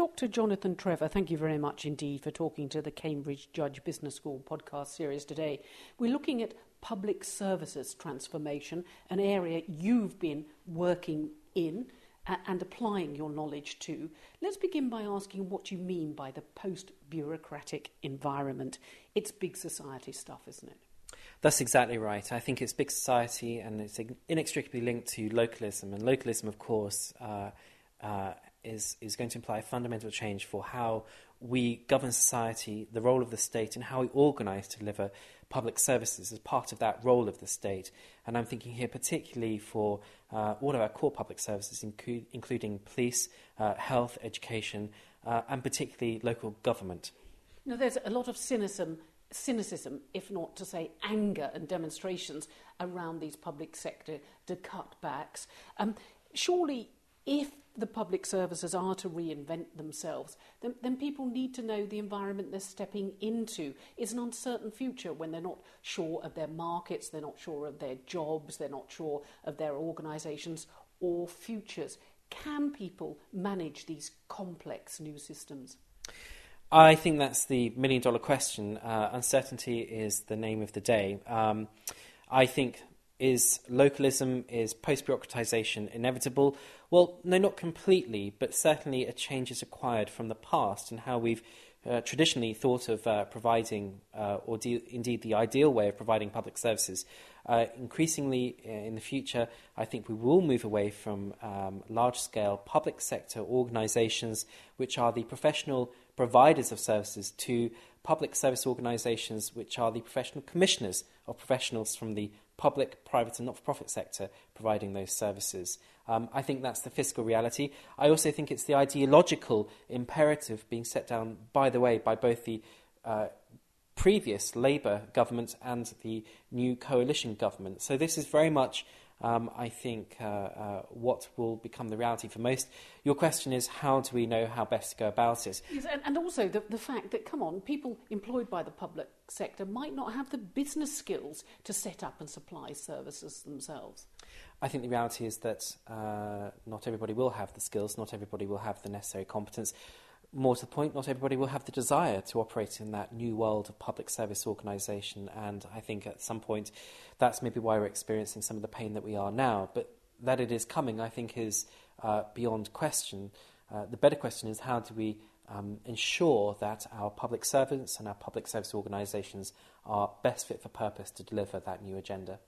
Dr. Jonathan Trevor, thank you very much indeed for talking to the Cambridge Judge Business School podcast series today. We're looking at public services transformation, an area you've been working in and applying your knowledge to. Let's begin by asking what you mean by the post bureaucratic environment. It's big society stuff, isn't it? That's exactly right. I think it's big society and it's inextricably linked to localism. And localism, of course, uh, uh, is, is going to imply a fundamental change for how we govern society, the role of the state, and how we organise to deliver public services as part of that role of the state. And I'm thinking here particularly for uh, all of our core public services, inclu- including police, uh, health, education, uh, and particularly local government. Now, there's a lot of cynicism, cynicism, if not to say anger and demonstrations around these public sector to cutbacks. Um, surely, if the public services are to reinvent themselves, then, then people need to know the environment they're stepping into is an uncertain future when they're not sure of their markets, they're not sure of their jobs, they're not sure of their organisations or futures. Can people manage these complex new systems? I think that's the million dollar question. Uh, uncertainty is the name of the day. Um, I think is localism, is post bureaucratization inevitable? Well, no, not completely, but certainly a change is required from the past and how we've uh, traditionally thought of uh, providing, uh, or de- indeed the ideal way of providing public services. Uh, increasingly uh, in the future, I think we will move away from um, large scale public sector organizations, which are the professional providers of services, to public service organizations, which are the professional commissioners of professionals from the public, private, and not for profit sector providing those services. Um, I think that's the fiscal reality. I also think it's the ideological imperative being set down, by the way, by both the uh, previous Labour government and the new coalition government. So this is very much um, I think, uh, uh, what will become the reality for most. Your question is how do we know how best to go about it? Yes, and, and also the, the fact that, come on, people employed by the public sector might not have the business skills to set up and supply services themselves. I think the reality is that uh, not everybody will have the skills, not everybody will have the necessary competence more to the point, not everybody will have the desire to operate in that new world of public service organisation. And I think at some point that's maybe why we're experiencing some of the pain that we are now. But that it is coming, I think, is uh, beyond question. Uh, the better question is how do we um, ensure that our public servants and our public service organisations are best fit for purpose to deliver that new agenda?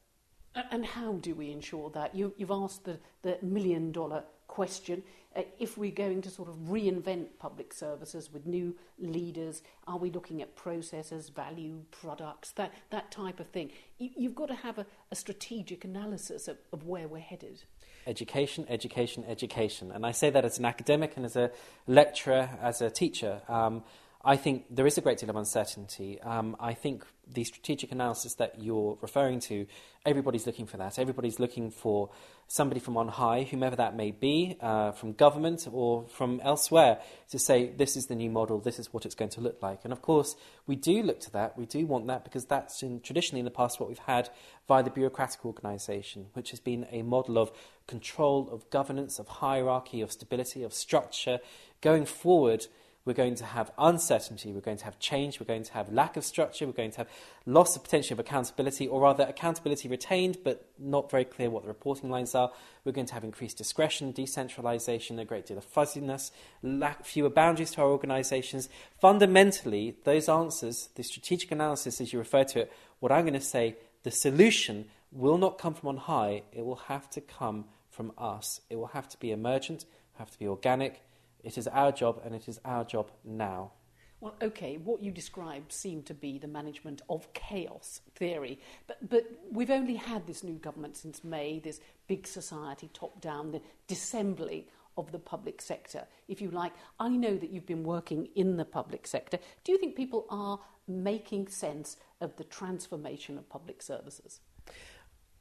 And how do we ensure that? You, have asked the, the million dollar question. Uh, if we're going to sort of reinvent public services with new leaders, are we looking at processes, value, products, that, that type of thing? You, have got to have a, a strategic analysis of, of, where we're headed. Education, education, education. And I say that as an academic and as a lecturer, as a teacher. Um, I think there is a great deal of uncertainty. Um, I think the strategic analysis that you're referring to, everybody's looking for that. Everybody's looking for somebody from on high, whomever that may be, uh, from government or from elsewhere, to say this is the new model, this is what it's going to look like. And of course, we do look to that, we do want that, because that's in, traditionally in the past what we've had via the bureaucratic organisation, which has been a model of control, of governance, of hierarchy, of stability, of structure. Going forward, we're going to have uncertainty, we're going to have change, we're going to have lack of structure, we're going to have loss of potential of accountability, or rather accountability retained but not very clear what the reporting lines are. We're going to have increased discretion, decentralisation, a great deal of fuzziness, lack, fewer boundaries to our organisations. Fundamentally, those answers, the strategic analysis as you refer to it, what I'm going to say, the solution will not come from on high, it will have to come from us. It will have to be emergent, have to be organic it is our job, and it is our job now. Well, okay, what you described seemed to be the management of chaos theory, but, but we've only had this new government since May, this big society top down, the dissembling of the public sector, if you like. I know that you've been working in the public sector. Do you think people are making sense of the transformation of public services?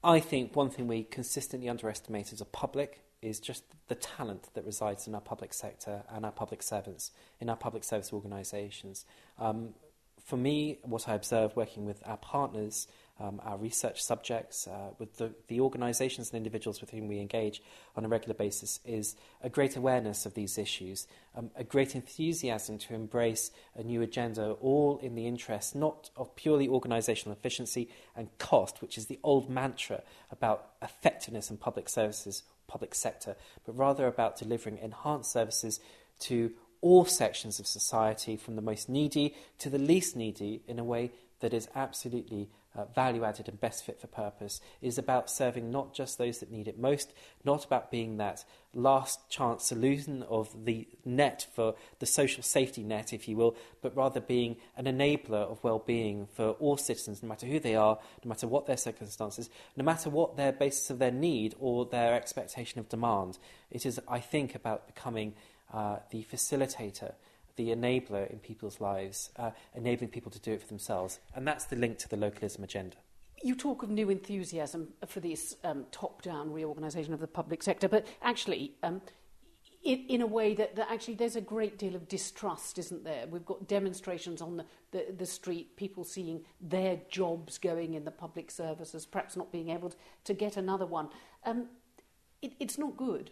I think one thing we consistently underestimate as a public is just the talent that resides in our public sector and our public servants, in our public service organisations. Um, for me, what I observe working with our partners um, our research subjects, uh, with the, the organisations and individuals with whom we engage on a regular basis, is a great awareness of these issues, um, a great enthusiasm to embrace a new agenda, all in the interest not of purely organisational efficiency and cost, which is the old mantra about effectiveness in public services, public sector, but rather about delivering enhanced services to all sections of society, from the most needy to the least needy, in a way that is absolutely uh, value added and best fit for purpose is about serving not just those that need it most, not about being that last chance solution of the net for the social safety net, if you will, but rather being an enabler of well being for all citizens, no matter who they are, no matter what their circumstances, no matter what their basis of their need or their expectation of demand. It is, I think, about becoming uh, the facilitator the enabler in people's lives, uh, enabling people to do it for themselves. And that's the link to the localism agenda. You talk of new enthusiasm for this um, top down reorganisation of the public sector, but actually, um, in, in a way that, that actually there's a great deal of distrust, isn't there? We've got demonstrations on the, the, the street, people seeing their jobs going in the public services, perhaps not being able to get another one. Um, it, it's not good.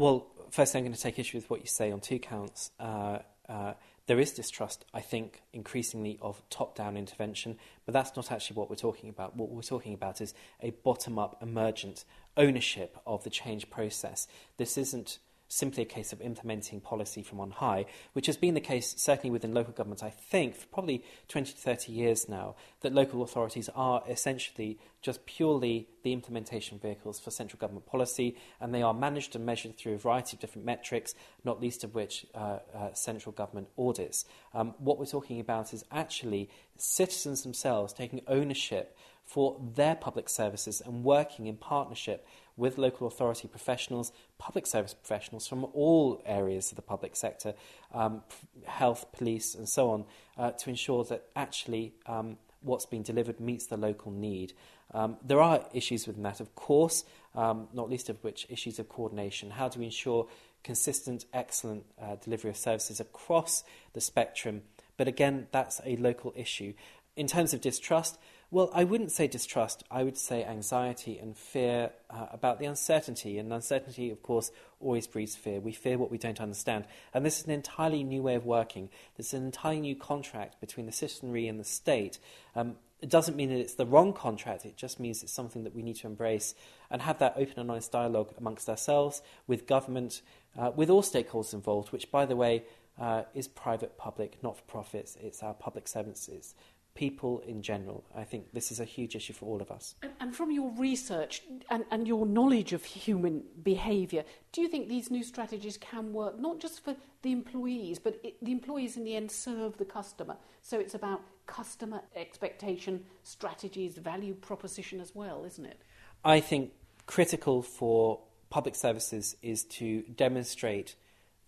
Well, first, I'm going to take issue with what you say on two counts. Uh, uh, there is distrust, I think, increasingly of top down intervention, but that's not actually what we're talking about. What we're talking about is a bottom up, emergent ownership of the change process. This isn't simply a case of implementing policy from on high, which has been the case certainly within local government, I think, for probably 20 to 30 years now, that local authorities are essentially just purely the implementation vehicles for central government policy, and they are managed and measured through a variety of different metrics, not least of which uh, uh, central government audits. Um, what we're talking about is actually citizens themselves taking ownership for their public services and working in partnership with local authority professionals, public service professionals from all areas of the public sector, um, health, police, and so on, uh, to ensure that actually um, what's being delivered meets the local need. Um, there are issues within that, of course, um, not least of which issues of coordination. How do we ensure consistent, excellent uh, delivery of services across the spectrum? But again, that's a local issue. In terms of distrust, well, I wouldn't say distrust. I would say anxiety and fear uh, about the uncertainty. And uncertainty, of course, always breeds fear. We fear what we don't understand. And this is an entirely new way of working. This is an entirely new contract between the citizenry and the state. Um, it doesn't mean that it's the wrong contract. It just means it's something that we need to embrace and have that open and honest dialogue amongst ourselves, with government, uh, with all stakeholders involved, which, by the way, uh, is private, public, not for profits. It's our public it's people in general. I think this is a huge issue for all of us. And, and from your research and, and your knowledge of human behaviour, do you think these new strategies can work not just for the employees, but it, the employees in the end serve the customer? So it's about customer expectation, strategies, value proposition as well, isn't it? I think critical for public services is to demonstrate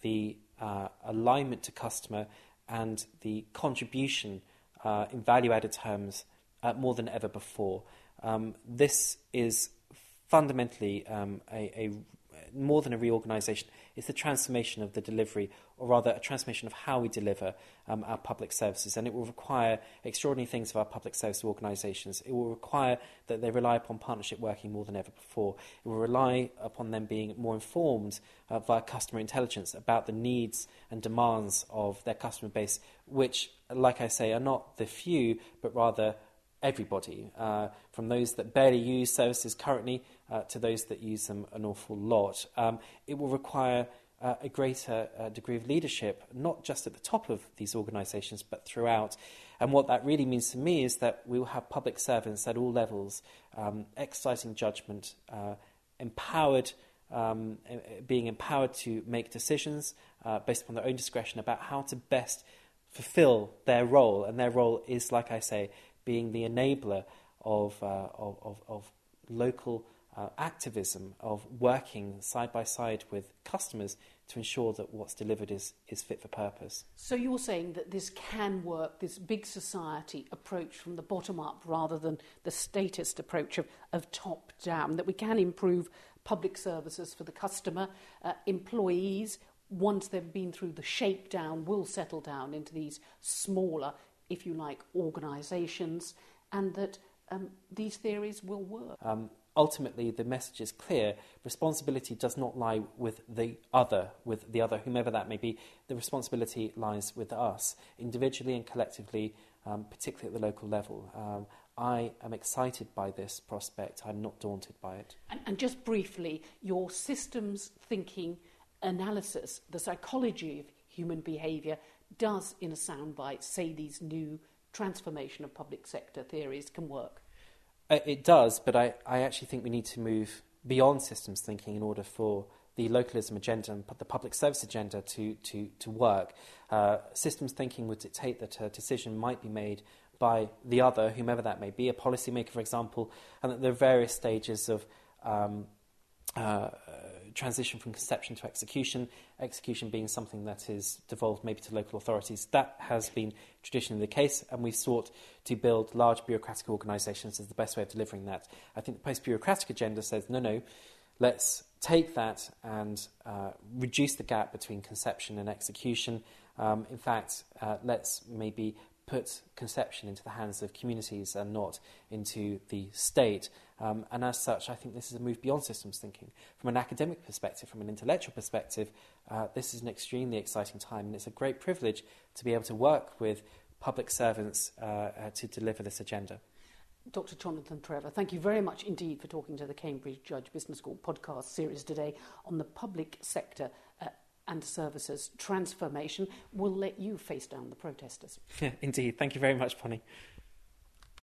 the uh, alignment to customer and the contribution uh, in value added terms uh, more than ever before. Um, this is fundamentally um, a, a, more than a reorganisation, it's the transformation of the delivery, or rather a transformation of how we deliver um, our public services. And it will require extraordinary things of our public service organisations. It will require that they rely upon partnership working more than ever before. It will rely upon them being more informed uh, via customer intelligence about the needs and demands of their customer base, which, like I say, are not the few, but rather everybody, uh, from those that barely use services currently uh, to those that use them an awful lot. Um, it will require uh, a greater uh, degree of leadership, not just at the top of these organisations, but throughout. And what that really means to me is that we will have public servants at all levels um, exercising judgment, uh, empowered. Um, being empowered to make decisions uh, based upon their own discretion about how to best fulfill their role. And their role is, like I say, being the enabler of, uh, of, of, of, local uh, activism, of working side by side with customers to ensure that what's delivered is, is fit for purpose. So you're saying that this can work, this big society approach from the bottom up rather than the statist approach of, of top down, that we can improve public services for the customer, uh, employees, once they've been through the shakedown, will settle down into these smaller if you like, organisations, and that um, these theories will work. Um, ultimately, the message is clear. Responsibility does not lie with the other, with the other, whomever that may be. The responsibility lies with us, individually and collectively, um, particularly at the local level. Um, I am excited by this prospect. I'm not daunted by it. And, and just briefly, your systems thinking analysis, the psychology of human behaviour, does, in a soundbite, say these new transformation of public sector theories can work. Uh, it does, but I, I actually think we need to move beyond systems thinking in order for the localism agenda and the public service agenda to, to, to work. Uh, systems thinking would dictate that a decision might be made by the other, whomever that may be, a policymaker, for example, and that there are various stages of um, uh, transition from conception to execution, execution being something that is devolved maybe to local authorities. That has been traditionally the case, and we've sought to build large bureaucratic organisations as the best way of delivering that. I think the post bureaucratic agenda says no, no, let's take that and uh, reduce the gap between conception and execution. Um, in fact, uh, let's maybe put conception into the hands of communities and not into the state. Um, and as such, I think this is a move beyond systems thinking. From an academic perspective, from an intellectual perspective, uh, this is an extremely exciting time, and it's a great privilege to be able to work with public servants uh, uh, to deliver this agenda. Dr. Jonathan Trevor, thank you very much indeed for talking to the Cambridge Judge Business School podcast series today on the public sector and services transformation. We'll let you face down the protesters. Indeed. Thank you very much, Bonnie.